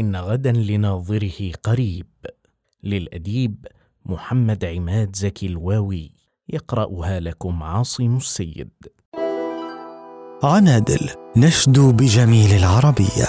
إن غدا لناظره قريب. للأديب محمد عماد زكي الواوي يقرأها لكم عاصم السيد. عنادل نشدو بجميل العربية.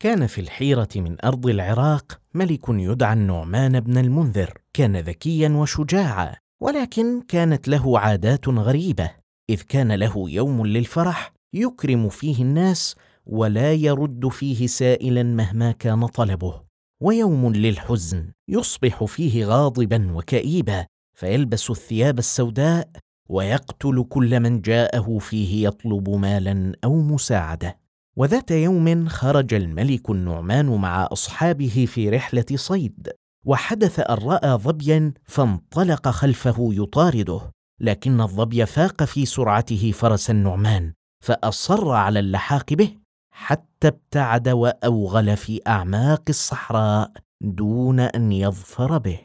كان في الحيرة من أرض العراق ملك يدعى النعمان بن المنذر. كان ذكيا وشجاعا ولكن كانت له عادات غريبة. إذ كان له يوم للفرح يكرم فيه الناس ولا يرد فيه سائلا مهما كان طلبه. ويوم للحزن يصبح فيه غاضبا وكئيبا فيلبس الثياب السوداء ويقتل كل من جاءه فيه يطلب مالا أو مساعدة. وذات يوم خرج الملك النعمان مع أصحابه في رحلة صيد وحدث أن رأى ظبيا فانطلق خلفه يطارده لكن الظبي فاق في سرعته فرس النعمان فأصر على اللحاق به حتى ابتعد وأوغل في أعماق الصحراء دون أن يظفر به.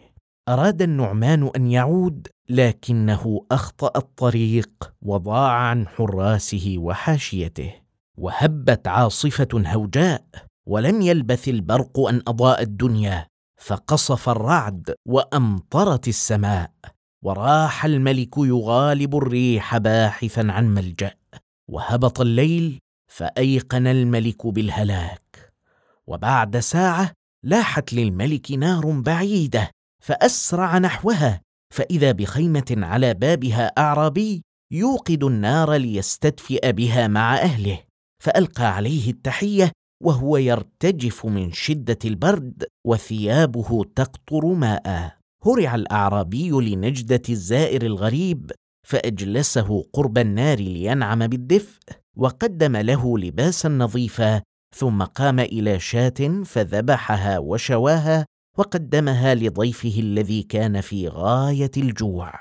أراد النعمان أن يعود لكنه أخطأ الطريق وضاع عن حراسه وحاشيته. وهبت عاصفة هوجاء ولم يلبث البرق أن أضاء الدنيا فقصف الرعد وأمطرت السماء. وراح الملك يغالب الريح باحثا عن ملجأ. وهبط الليل فأيقن الملك بالهلاك وبعد ساعة لاحت للملك نار بعيدة فأسرع نحوها فإذا بخيمة على بابها أعرابي يوقد النار ليستدفئ بها مع أهله فألقى عليه التحية وهو يرتجف من شدة البرد وثيابه تقطر ماء. هرع الأعرابي لنجدة الزائر الغريب فأجلسه قرب النار لينعم بالدفء. وقدم له لباسا نظيفا ثم قام إلى شاة فذبحها وشواها وقدمها لضيفه الذي كان في غاية الجوع.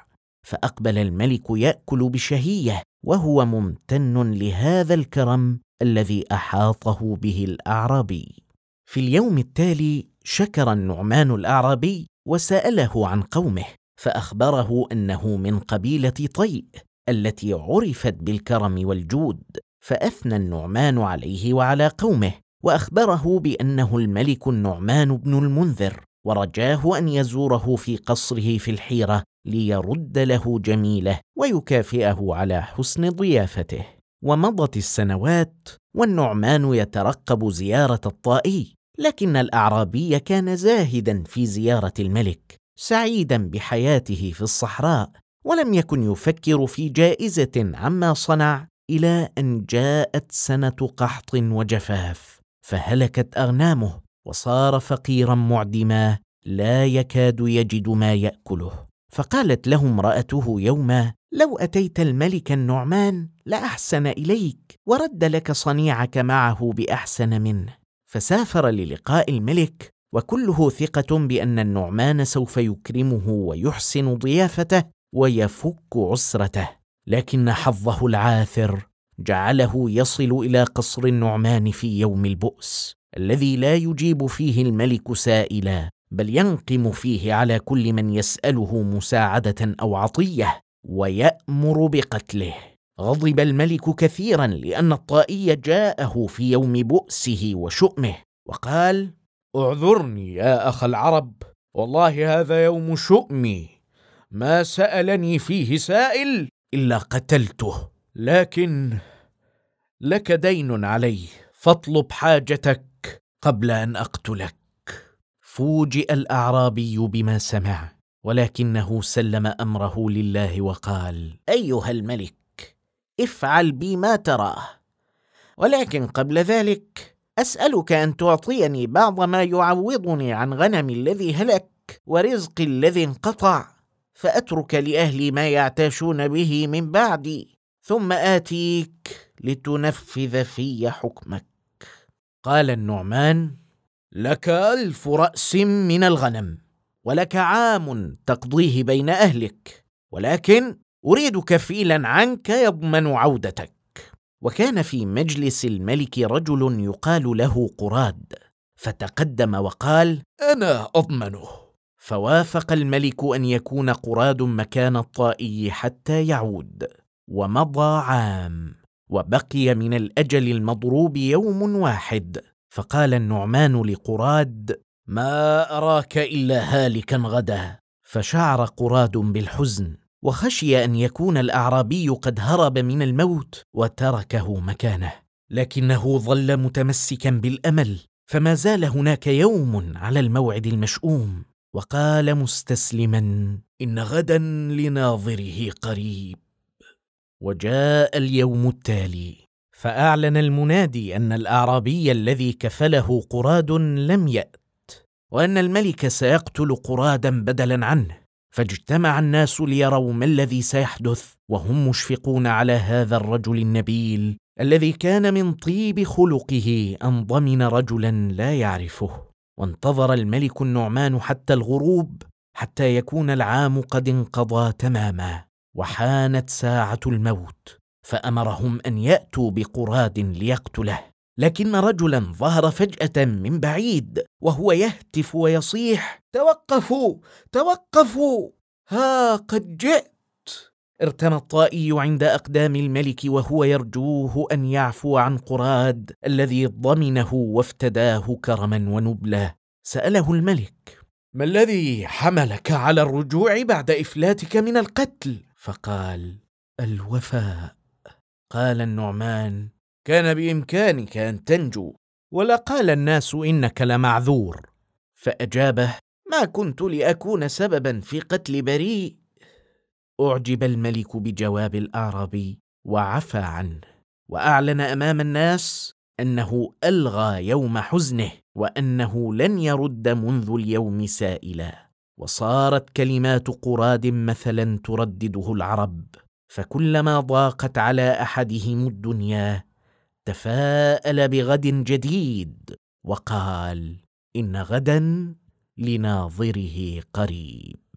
فأقبل الملك يأكل بشهية وهو ممتن لهذا الكرم الذي أحاطه به الأعرابي. في اليوم التالي شكر النعمان الأعرابي وسأله عن قومه فأخبره أنه من قبيلة طيء التي عرفت بالكرم والجود. فأثنى النعمان عليه وعلى قومه وأخبره بأنه الملك النعمان بن المنذر ورجاه أن يزوره في قصره في الحيرة ليرد له جميله ويكافئه على حسن ضيافته. ومضت السنوات والنعمان يترقب زيارة الطائي لكن الأعرابي كان زاهدا في زيارة الملك سعيدا بحياته في الصحراء ولم يكن يفكر في جائزة عما صنع إلى أن جاءت سنة قحط وجفاف فهلكت أغنامه وصار فقيرا معدما لا يكاد يجد ما يأكله. فقالت له امرأته يوما لو أتيت الملك النعمان لأحسن إليك ورد لك صنيعك معه بأحسن منه. فسافر للقاء الملك وكله ثقة بأن النعمان سوف يكرمه ويحسن ضيافته ويفك عسرته. لكن حظه العاثر جعله يصل إلى قصر النعمان في يوم البؤس الذي لا يجيب فيه الملك سائلا بل ينقم فيه على كل من يسأله مساعدة أو عطية ويأمر بقتله. غضب الملك كثيرا لأن الطائي جاءه في يوم بؤسه وشؤمه وقال اعذرني يا أخ العرب والله هذا يوم شؤمي ما سألني فيه سائل إلا قتلته. لكن لك دين علي فاطلب حاجتك قبل أن أقتلك. فوجئ الأعرابي بما سمع ولكنه سلم أمره لله وقال أيها الملك افعل بي ما تراه. ولكن قبل ذلك أسألك أن تعطيني بعض ما يعوضني عن غنمي الذي هلك ورزقي الذي انقطع. فأترك لأهلي ما يعتاشون به من بعدي ثم آتيك لتنفذ في حكمك. قال النعمان لك ألف رأس من الغنم ولك عام تقضيه بين أهلك ولكن أريد كفيلا عنك يضمن عودتك. وكان في مجلس الملك رجل يقال له قراد فتقدم وقال أنا أضمنه. فوافق الملك أن يكون قراد مكان الطائي حتى يعود ومضى عام وبقي من الأجل المضروب يوم واحد. فقال النعمان لقراد ما أراك إلا هالكا غدا. فشعر قراد بالحزن وخشي أن يكون الأعرابي قد هرب من الموت وتركه مكانه. لكنه ظل متمسكا بالأمل فما زال هناك يوم على الموعد المشؤوم. وقال مستسلما إن غدا لناظره قريب. وجاء اليوم التالي فأعلن المنادي أن الأعرابي الذي كفله قراد لم يأت وأن الملك سيقتل قرادا بدلا عنه. فاجتمع الناس ليروا ما الذي سيحدث وهم مشفقون على هذا الرجل النبيل الذي كان من طيب خلقه أن ضمن رجلا لا يعرفه. وانتظر الملك النعمان حتى الغروب حتى يكون العام قد انقضى تماما وحانت ساعة الموت فأمرهم أن يأتوا بقراد ليقتله. لكن رجلا ظهر فجأة من بعيد وهو يهتف ويصيح توقفوا! توقفوا! ها قد جئت! ارتمى الطائي عند أقدام الملك وهو يرجوه أن يعفو عن قراد الذي ضمنه وافتداه كرما ونبله سأله الملك ما الذي حملك على الرجوع بعد إفلاتك من القتل؟ فقال الوفاء. قال النعمان كان بإمكانك أن تنجو ولقال الناس إنك لمعذور. فأجابه ما كنت لأكون سببا في قتل بريء. أعجب الملك بجواب الاعرابي وعفى عنه وأعلن أمام الناس أنه ألغى يوم حزنه وأنه لن يرد منذ اليوم سائلا. وصارت كلمات قراد مثلا تردده العرب فكلما ضاقت على أحدهم الدنيا تفاءل بغد جديد وقال إن غدا لناظره قريب.